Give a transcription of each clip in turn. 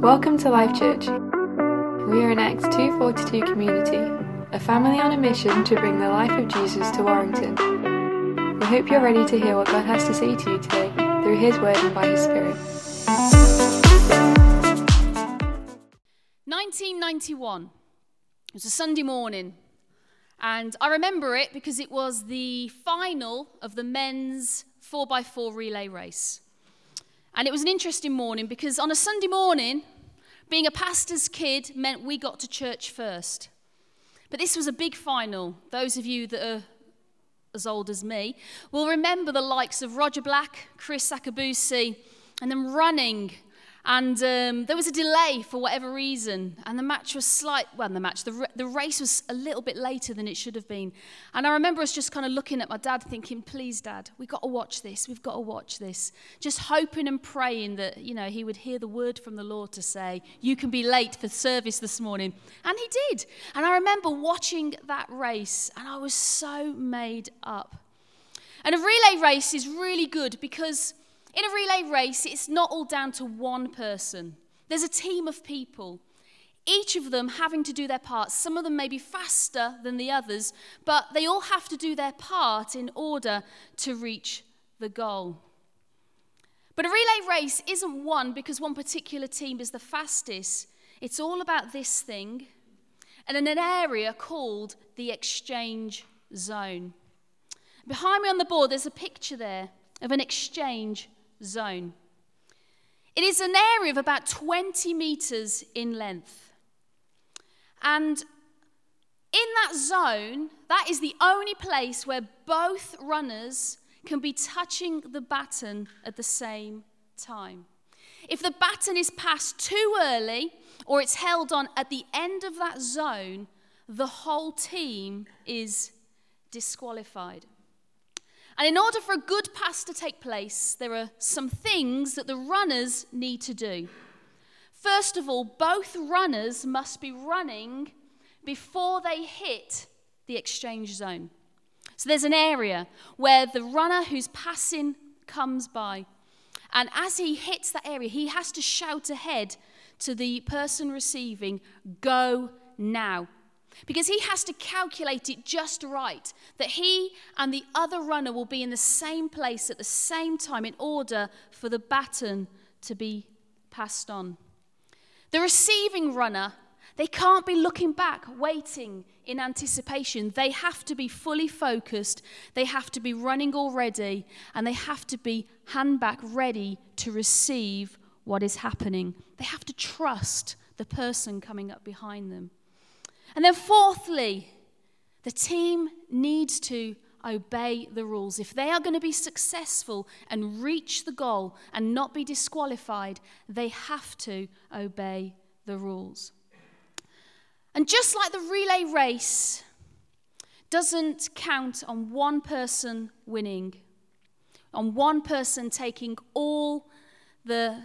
Welcome to Life Church. We are an Acts 242 community, a family on a mission to bring the life of Jesus to Warrington. We hope you're ready to hear what God has to say to you today through His Word and by His Spirit. 1991. It was a Sunday morning. And I remember it because it was the final of the men's 4x4 relay race. And it was an interesting morning because on a Sunday morning, being a pastor's kid meant we got to church first. But this was a big final. Those of you that are as old as me will remember the likes of Roger Black, Kriss Akabusi, and them running and um, there was a delay for whatever reason, and the match was slight. Well, the match, the, the race was a little bit later than it should have been. And I remember us just kind of looking at my dad, thinking, "Please, Dad, we've got to watch this. We've got to watch this." Just hoping and praying that you know he would hear the word from the Lord to say, "You can be late for service this morning," and he did. And I remember watching that race, and I was so made up. And a relay race is really good because in a relay race, it's not all down to one person, there's a team of people. Each of them having to do their part. Some of them may be faster than the others, but they all have to do their part in order to reach the goal. But a relay race isn't won because one particular team is the fastest. It's all about this thing and in an area called the exchange zone. Behind me on the board, there's a picture there of an exchange zone. It is an area of about 20 meters in length. And in that zone, that is the only place where both runners can be touching the baton at the same time. If the baton is passed too early or it's held on at the end of that zone, the whole team is disqualified. And in order for a good pass to take place, there are some things that the runners need to do. First of all, both runners must be running before they hit the exchange zone. So there's an area where the runner who's passing comes by. And as he hits that area, he has to shout ahead to the person receiving, Go now. Because he has to calculate it just right that he and the other runner will be in the same place at the same time in order for the baton to be passed on. The receiving runner, they can't be looking back, waiting in anticipation. They have to be fully focused, they have to be running already, and they have to be hand back ready to receive what is happening. They have to trust the person coming up behind them. And then, fourthly, the team needs to obey the rules. If they are going to be successful and reach the goal and not be disqualified, they have to obey the rules. And just like the relay race doesn't count on one person winning, on one person taking all the,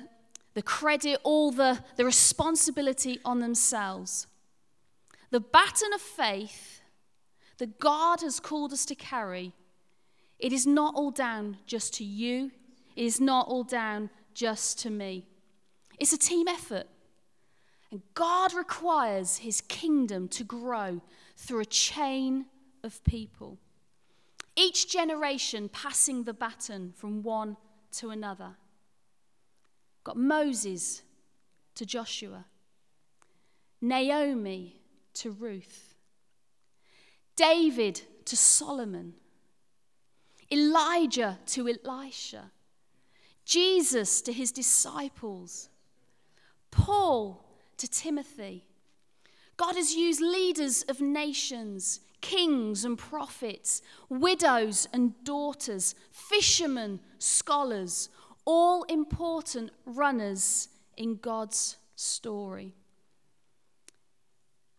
the credit, all the, the responsibility on themselves. The baton of faith that God has called us to carry, it is not all down just to you, it is not all down just to me. It's a team effort. And God requires his kingdom to grow through a chain of people. Each generation passing the baton from one to another. Got Moses to Joshua, Naomi to Ruth, David to Solomon, Elijah to Elisha, Jesus to his disciples, Paul to Timothy. God has used leaders of nations, kings and prophets, widows and daughters, fishermen, scholars, all important runners in God's story.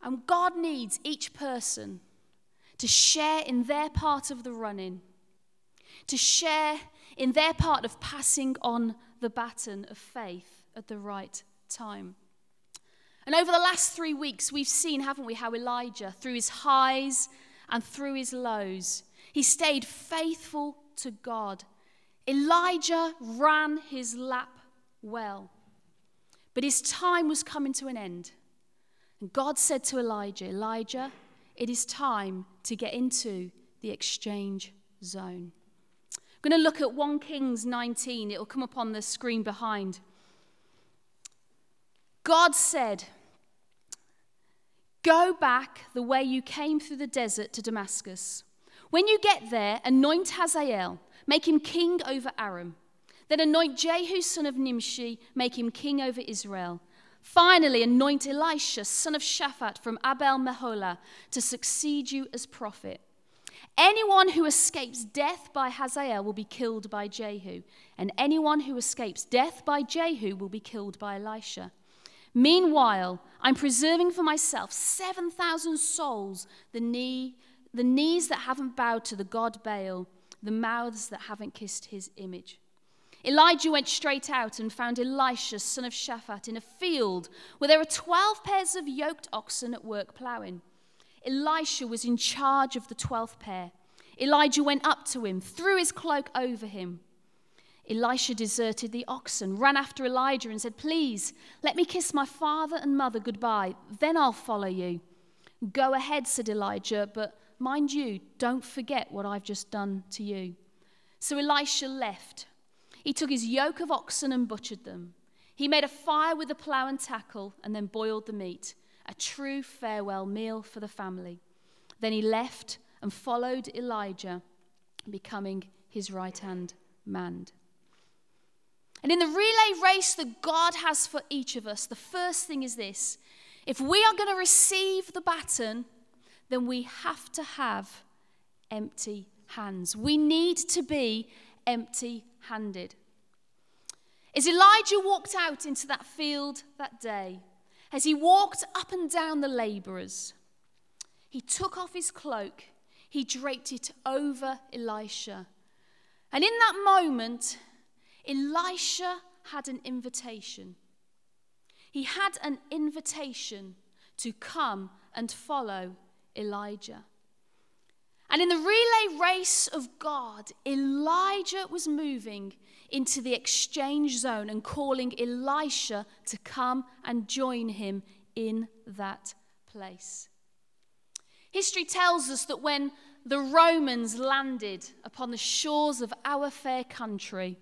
And God needs each person to share in their part of the running, to share in their part of passing on the baton of faith at the right time. And over the last three weeks, we've seen, haven't we, how Elijah, through his highs and through his lows, he stayed faithful to God Elijah ran his lap well, but his time was coming to an end. And God said to Elijah, Elijah, it is time to get into the exchange zone. I'm going to look at 1 Kings 19. It will come up on the screen behind. God said, Go back the way you came through the desert to Damascus. When you get there, anoint Hazael, make him king over Aram. Then anoint Jehu, son of Nimshi, make him king over Israel. Finally, anoint Elisha, son of Shaphat from Abel Meholah, to succeed you as prophet. Anyone who escapes death by Hazael will be killed by Jehu, and anyone who escapes death by Jehu will be killed by Elisha. Meanwhile, I'm preserving for myself 7,000 souls, the, knee, the knees that haven't bowed to the god Baal, the mouths that haven't kissed his image. Elijah went straight out and found Elisha, son of Shaphat, in a field where there were 12 pairs of yoked oxen at work ploughing. Elisha was in charge of the 12th pair. Elijah went up to him, threw his cloak over him. Elisha deserted the oxen, ran after Elijah, and said, Please, let me kiss my father and mother goodbye, then I'll follow you. Go ahead, said Elijah, but mind you, don't forget what I've just done to you. So Elisha left. He took his yoke of oxen and butchered them. He made a fire with the plough and tackle and then boiled the meat, a true farewell meal for the family. Then he left and followed Elijah, becoming his right hand man. And in the relay race that God has for each of us, the first thing is this if we are going to receive the baton, then we have to have empty hands. We need to be empty handed. As Elijah walked out into that field that day, as he walked up and down the laborers, he took off his cloak, he draped it over Elisha. And in that moment, Elisha had an invitation. He had an invitation to come and follow Elijah. And in the relay race of God, Elijah was moving into the exchange zone and calling Elisha to come and join him in that place. History tells us that when the Romans landed upon the shores of our fair country,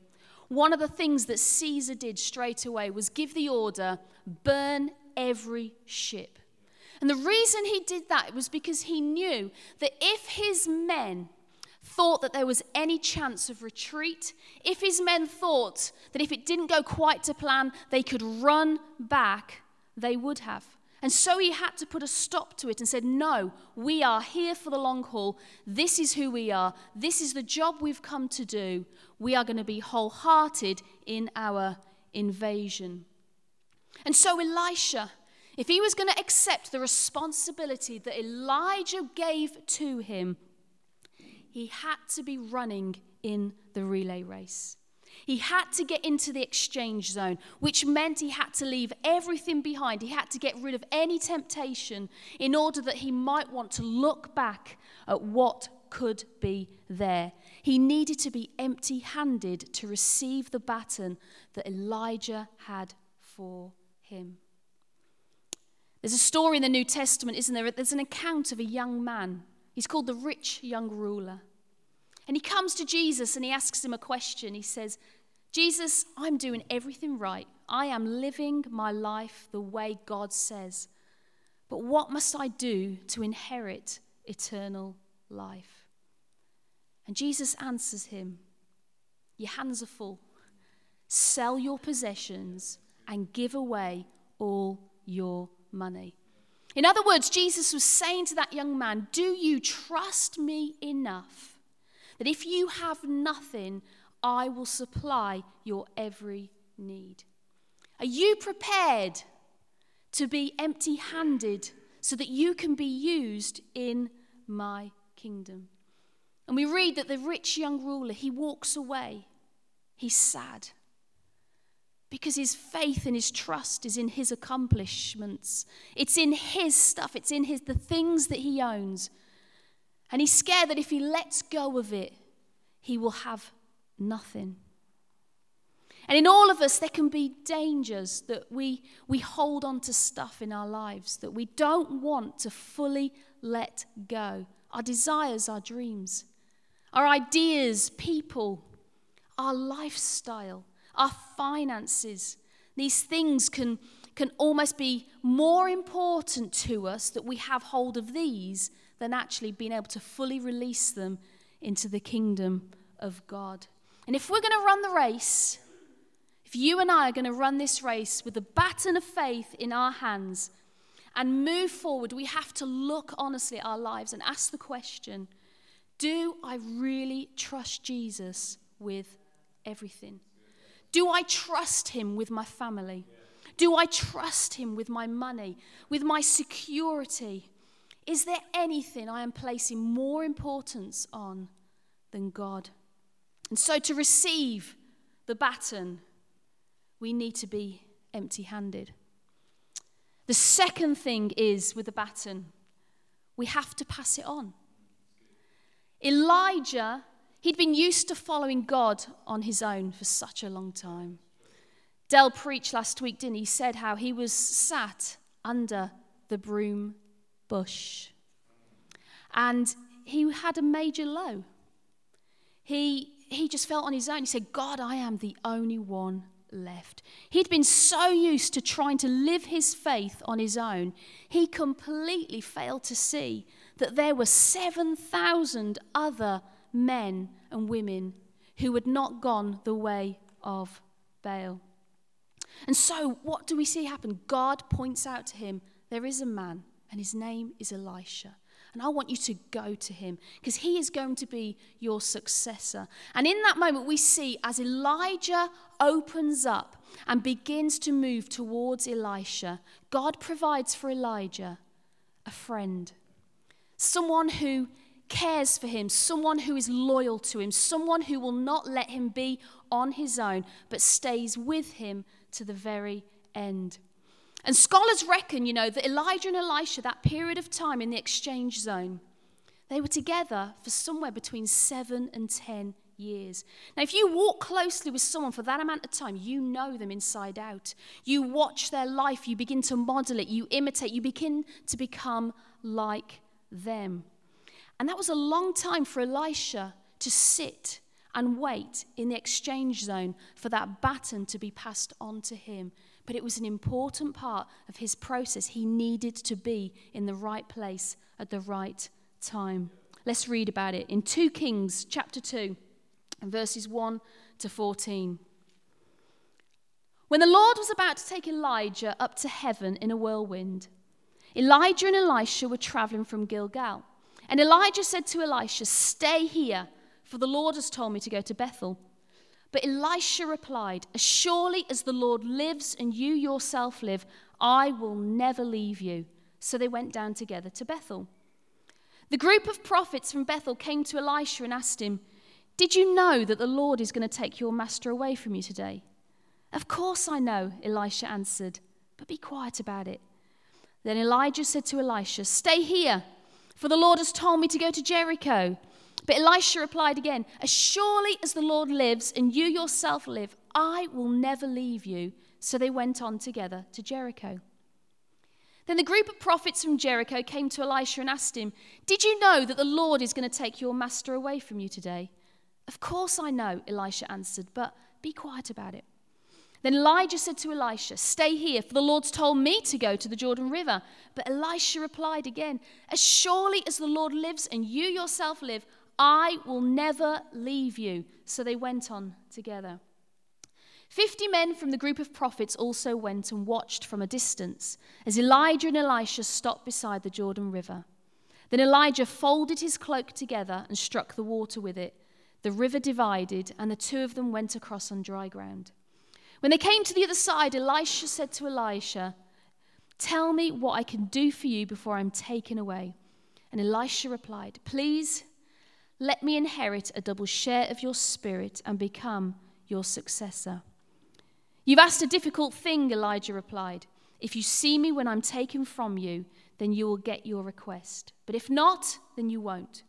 one of the things that Caesar did straight away was give the order burn every ship. And the reason he did that was because he knew that if his men thought that there was any chance of retreat, if his men thought that if it didn't go quite to plan, they could run back, they would have. And so he had to put a stop to it and said, No, we are here for the long haul. This is who we are. This is the job we've come to do. We are going to be wholehearted in our invasion. And so Elisha, if he was going to accept the responsibility that Elijah gave to him, he had to be running in the relay race. He had to get into the exchange zone, which meant he had to leave everything behind. He had to get rid of any temptation in order that he might want to look back at what could be there. He needed to be empty handed to receive the baton that Elijah had for him. There's a story in the New Testament, isn't there? There's an account of a young man. He's called the rich young ruler. And he comes to Jesus and he asks him a question. He says, Jesus, I'm doing everything right. I am living my life the way God says. But what must I do to inherit eternal life? And Jesus answers him, Your hands are full. Sell your possessions and give away all your money. In other words, Jesus was saying to that young man, Do you trust me enough? that if you have nothing, I will supply your every need. Are you prepared to be empty handed so that you can be used in my kingdom? And we read that the rich young ruler, he walks away. He's sad because his faith and his trust is in his accomplishments. It's in his stuff, it's in his the things that he owns. And he's scared that if he lets go of it, he will have nothing. And in all of us, there can be dangers that we, we hold on to stuff in our lives that we don't want to fully let go. Our desires, our dreams, our ideas, people, our lifestyle, our finances. These things can, can almost be more important to us that we have hold of these than actually being able to fully release them into the kingdom of God. And if we're going to run the race, if you and I are going to run this race with the baton of faith in our hands and move forward, we have to look honestly at our lives and ask the question Do I really trust Jesus with everything? Do I trust him with my family? Do I trust him with my money, with my security? Is there anything I am placing more importance on than God? And so to receive the baton, we need to be empty handed. The second thing is with the baton, we have to pass it on. Elijah, he'd been used to following God on his own for such a long time. Dell preached last week, didn't he? He said how he was sat under the broom bush. And he had a major low. He, he just felt on his own. He said, God, I am the only one left. He'd been so used to trying to live his faith on his own, he completely failed to see that there were 7,000 other men and women who had not gone the way of Baal. And so, what do we see happen? God points out to him, There is a man, and his name is Elisha. And I want you to go to him because he is going to be your successor. And in that moment, we see as Elijah opens up and begins to move towards Elisha, God provides for Elijah a friend, someone who cares for him, someone who is loyal to him, someone who will not let him be on his own, but stays with him to the very end. And scholars reckon, you know, that Elijah and Elisha, that period of time in the exchange zone, they were together for somewhere between seven and ten years. Now, if you walk closely with someone for that amount of time, you know them inside out. You watch their life, you begin to model it, you imitate, you begin to become like them. And that was a long time for Elisha to sit and wait in the exchange zone for that baton to be passed on to him but it was an important part of his process. He needed to be in the right place at the right time. Let's read about it in 2 Kings chapter 2 verses 1 to 14. When the Lord was about to take Elijah up to heaven in a whirlwind, Elijah and Elisha were traveling from Gilgal. And Elijah said to Elisha, Stay here, for the Lord has told me to go to Bethel. But Elisha replied, As surely as the Lord lives and you yourself live, I will never leave you. So they went down together to Bethel. The group of prophets from Bethel came to Elisha and asked him, Did you know that the Lord is going to take your master away from you today? Of course I know, Elisha answered, but be quiet about it. Then Elijah said to Elisha, Stay here, for the Lord has told me to go to Jericho. But Elisha replied again, As surely as the Lord lives and you yourself live, I will never leave you. So they went on together to Jericho. Then the group of prophets from Jericho came to Elisha and asked him, Did you know that the Lord is going to take your master away from you today? Of course I know, Elisha answered, but be quiet about it. Then Elijah said to Elisha, Stay here, for the Lord's told me to go to the Jordan River. But Elisha replied again, As surely as the Lord lives and you yourself live, I will never leave you. So they went on together. Fifty men from the group of prophets also went and watched from a distance as Elijah and Elisha stopped beside the Jordan River. Then Elijah folded his cloak together and struck the water with it. The river divided, and the two of them went across on dry ground. When they came to the other side, Elijah said to Elisha, Tell me what I can do for you before I'm taken away. And Elisha replied, Please let me inherit a double share of your spirit and become your successor. You've asked a difficult thing, Elijah replied. If you see me when I'm taken from you, then you will get your request. But if not, then you won't.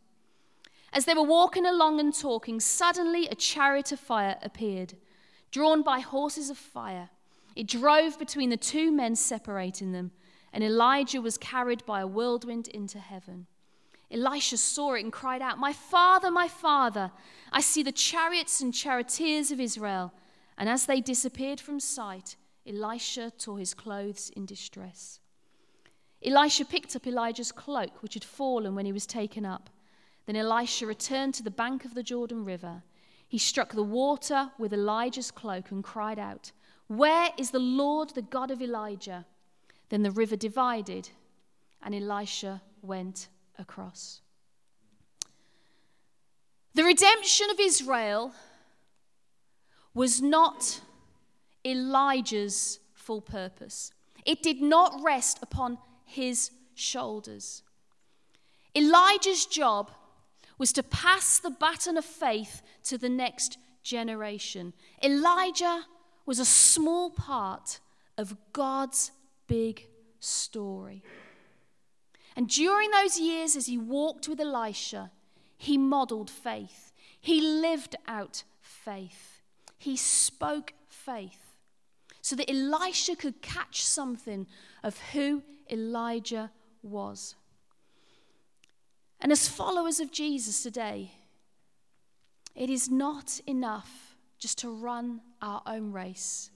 As they were walking along and talking, suddenly a chariot of fire appeared, drawn by horses of fire. It drove between the two men, separating them, and Elijah was carried by a whirlwind into heaven. Elisha saw it and cried out, My father, my father, I see the chariots and charioteers of Israel. And as they disappeared from sight, Elisha tore his clothes in distress. Elisha picked up Elijah's cloak, which had fallen when he was taken up. Then Elisha returned to the bank of the Jordan River. He struck the water with Elijah's cloak and cried out, Where is the Lord, the God of Elijah? Then the river divided, and Elisha went across. The redemption of Israel was not Elijah's full purpose, it did not rest upon his shoulders. Elijah's job was to pass the baton of faith to the next generation. Elijah was a small part of God's big story. And during those years, as he walked with Elisha, he modeled faith. He lived out faith. He spoke faith so that Elisha could catch something of who Elijah was. And as followers of Jesus today, it is not enough just to run our own race.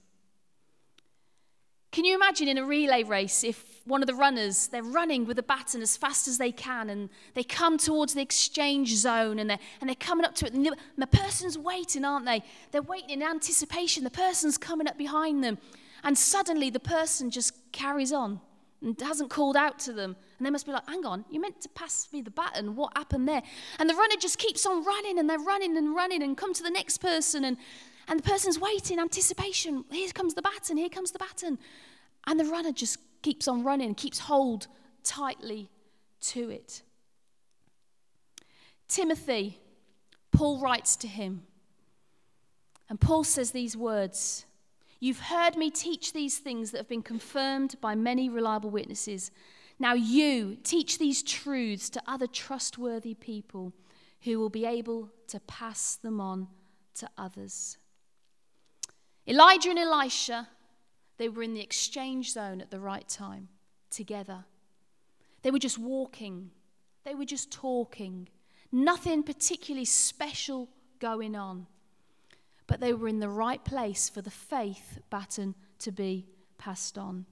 Can you imagine in a relay race if one of the runners, they're running with a baton as fast as they can and they come towards the exchange zone and they're, and they're coming up to it and the, the person's waiting, aren't they? They're waiting in anticipation. The person's coming up behind them and suddenly the person just carries on and hasn't called out to them. And they must be like, hang on, you meant to pass me the baton. What happened there? And the runner just keeps on running and they're running and running and come to the next person. And, and the person's waiting, anticipation. Here comes the baton, here comes the baton. And the runner just keeps on running, keeps hold tightly to it. Timothy, Paul writes to him. And Paul says these words You've heard me teach these things that have been confirmed by many reliable witnesses. Now you teach these truths to other trustworthy people who will be able to pass them on to others. Elijah and Elisha, they were in the exchange zone at the right time, together. They were just walking, they were just talking, nothing particularly special going on but they were in the right place for the faith baton to be passed on.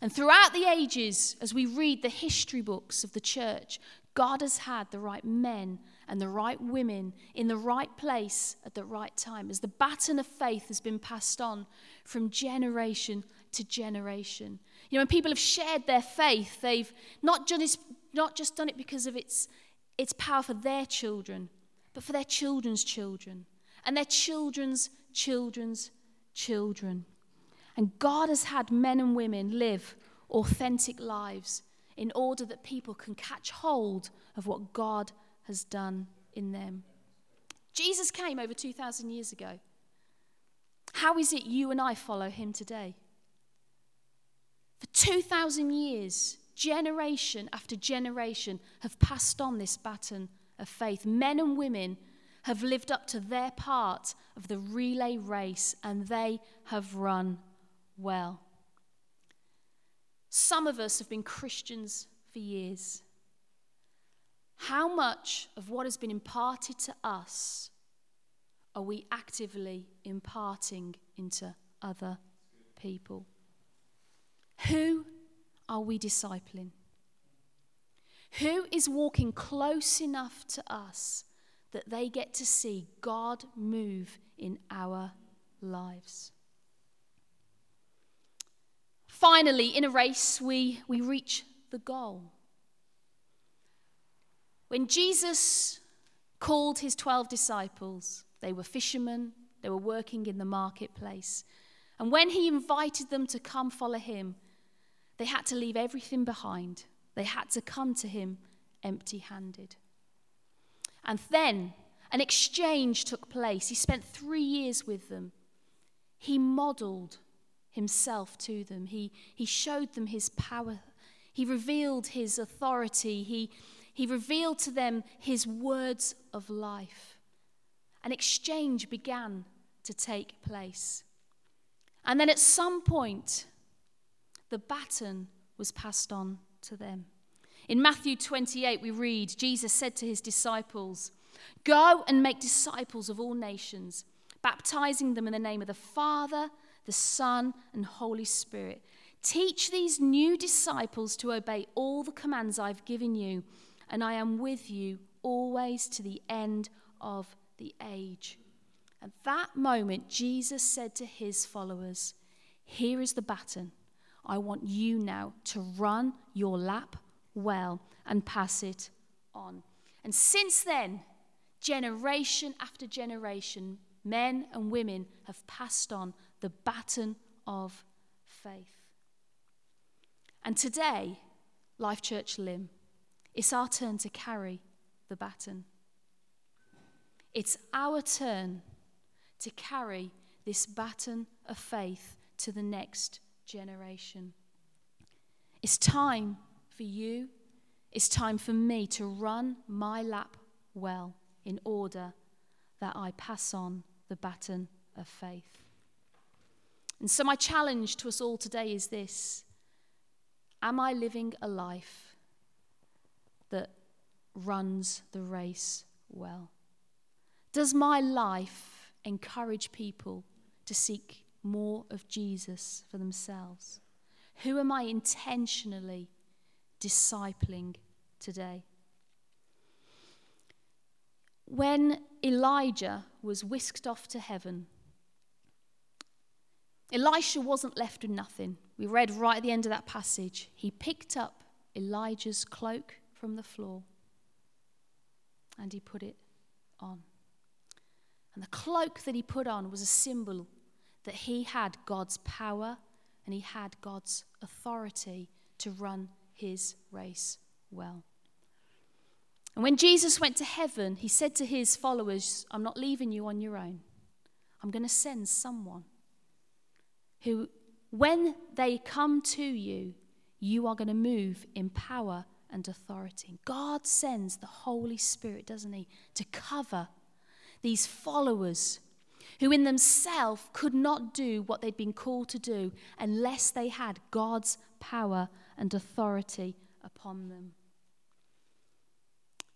And throughout the ages, as we read the history books of the church, God has had the right men and the right women in the right place at the right time as the baton of faith has been passed on from generation to generation. You know, when people have shared their faith, they've not just, not just done it because of its, its power for their children, but for their children's children and their children's children's children. And God has had men and women live authentic lives in order that people can catch hold of what God has done in them. Jesus came over 2,000 years ago. How is it you and I follow him today? For 2,000 years, generation after generation have passed on this baton of faith. Men and women have lived up to their part of the relay race and they have run well. Some of us have been Christians for years. How much of what has been imparted to us are we actively imparting into other people? Who are we discipling? Who is walking close enough to us that they get to see God move in our lives. Finally, in a race, we, we reach the goal. When Jesus called his 12 disciples, they were fishermen, they were working in the marketplace. And when he invited them to come follow him, they had to leave everything behind. They had to come to him empty handed. And then an exchange took place. He spent three years with them. He modeled himself to them, he, he showed them his power, he revealed his authority, he, He revealed to them his words of life. An exchange began to take place. And then at some point, the baton was passed on to them. In Matthew 28, we read Jesus said to his disciples, Go and make disciples of all nations, baptizing them in the name of the Father, the Son, and Holy Spirit. Teach these new disciples to obey all the commands I've given you, and I am with you always to the end of the age. At that moment, Jesus said to his followers, Here is the baton. I want you now to run your lap well and pass it on. And since then, generation after generation, men and women have passed on the baton of faith. And today, Life Church Lim, it's our turn to carry the baton. It's our turn to carry this baton of faith to the next generation. It's time for you, it's time for me to run my lap well in order that I pass on the baton of faith. And so, my challenge to us all today is this Am I living a life that runs the race well? Does my life encourage people to seek more of Jesus for themselves? Who am I intentionally discipling today? When Elijah was whisked off to heaven, Elisha wasn't left with nothing. We read right at the end of that passage. He picked up Elijah's cloak from the floor and he put it on. And the cloak that he put on was a symbol that he had God's power and he had God's authority to run his race well. And when Jesus went to heaven, he said to his followers, I'm not leaving you on your own. I'm going to send someone who, when they come to you, you are going to move in power and authority. God sends the Holy Spirit, doesn't He, to cover these followers who in themselves could not do what they'd been called to do unless they had God's power and authority upon them.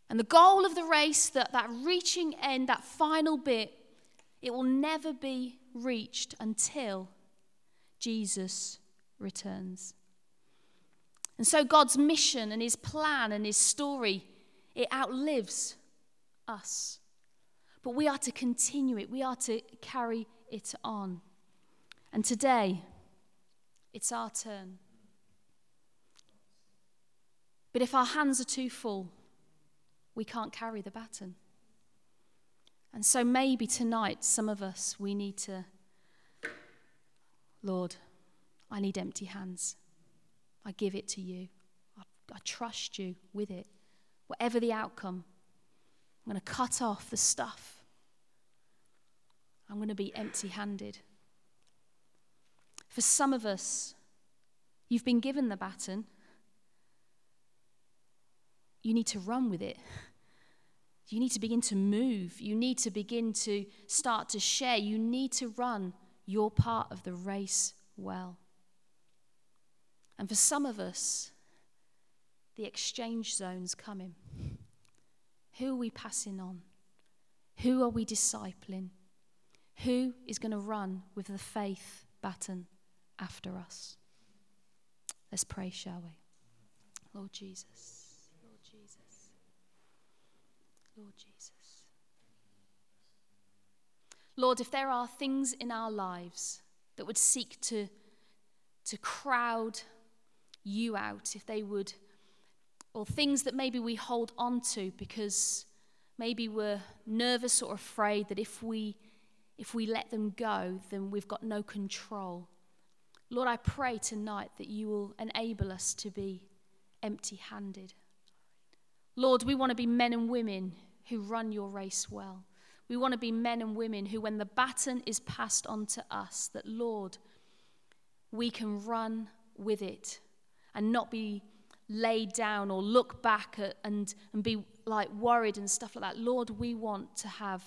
And the goal of the race, that, that reaching end, that final bit, it will never be reached until Jesus returns. And so God's mission and his plan and his story, it outlives us. But we are to continue it, we are to carry it on. And today, it's our turn. But if our hands are too full, we can't carry the baton. And so maybe tonight, some of us, we need to, Lord, I need empty hands. I give it to you. I, I trust you with it. Whatever the outcome, I'm going to cut off the stuff. I'm going to be empty handed. For some of us, you've been given the baton you need to run with it. You need to begin to move. You need to begin to start to share. You need to run your part of the race well. And for some of us, the exchange zone's coming. Who are we passing on? Who are we discipling? Who is going to run with the faith baton after us? Let's pray, shall we? Lord Jesus. Lord Jesus. Lord Jesus. Lord, if there are things in our lives that would seek to, to crowd you out, if they would, or things that maybe we hold on to because maybe we're nervous or afraid that if we if we let them go, then we've got no control. Lord, I pray tonight that you will enable us to be empty handed. Lord, we want to be men and women who run your race well. We want to be men and women who, when the baton is passed on to us, that, Lord, we can run with it and not be laid down or look back at and, and be like worried and stuff like that. Lord, we want to have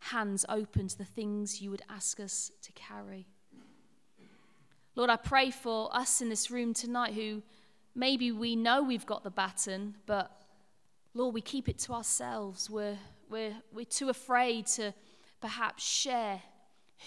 hands open to the things you would ask us to carry. Lord, I pray for us in this room tonight who maybe we know we've got the baton, but Lord, we keep it to ourselves. We're, we're, we're too afraid to perhaps share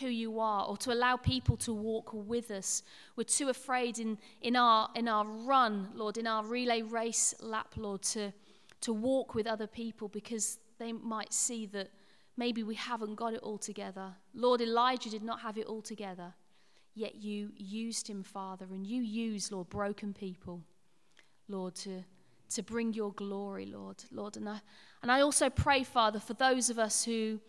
who you are or to allow people to walk with us. We're too afraid in, in, our, in our run, Lord, in our relay race lap, Lord, to, to walk with other people because they might see that maybe we haven't got it all together. Lord, Elijah did not have it all together, yet you used him, Father, and you use, Lord, broken people, Lord, to, to bring your glory, Lord. Lord, and I, and I also pray, Father, for those of us who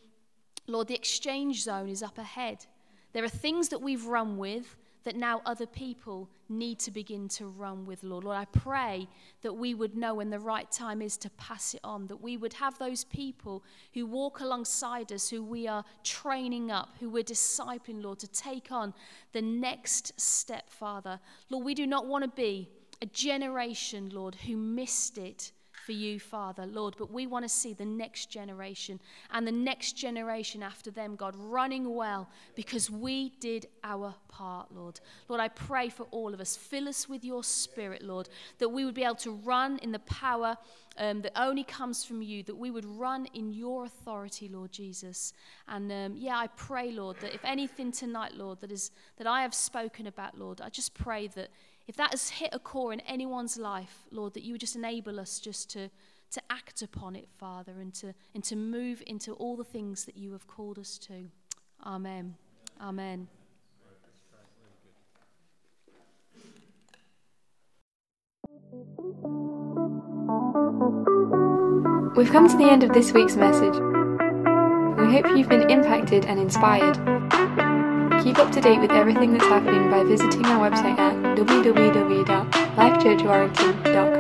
Lord, the exchange zone is up ahead. There are things that we've run with that now other people need to begin to run with, Lord. Lord, I pray that we would know when the right time is to pass it on, that we would have those people who walk alongside us, who we are training up, who we're discipling, Lord, to take on the next step, Father. Lord, we do not want to be a generation, Lord, who missed it for you, Father, Lord. But we want to see the next generation and the next generation after them, God, running well because we did our part, Lord. Lord, I pray for all of us. Fill us with your spirit, Lord, that we would be able to run in the power um, that only comes from you, that we would run in your authority, Lord Jesus. And um, yeah, I pray, Lord, that if anything tonight, Lord, that is that I have spoken about, Lord, I just pray that if that has hit a core in anyone's life, Lord, that you would just enable us just to, to act upon it, Father, and to, and to move into all the things that you have called us to. Amen. Amen. We've come to the end of this week's message. We hope you've been impacted and inspired. Keep up to date with everything that's happening by visiting our website at www.lifechurchwarrington.com.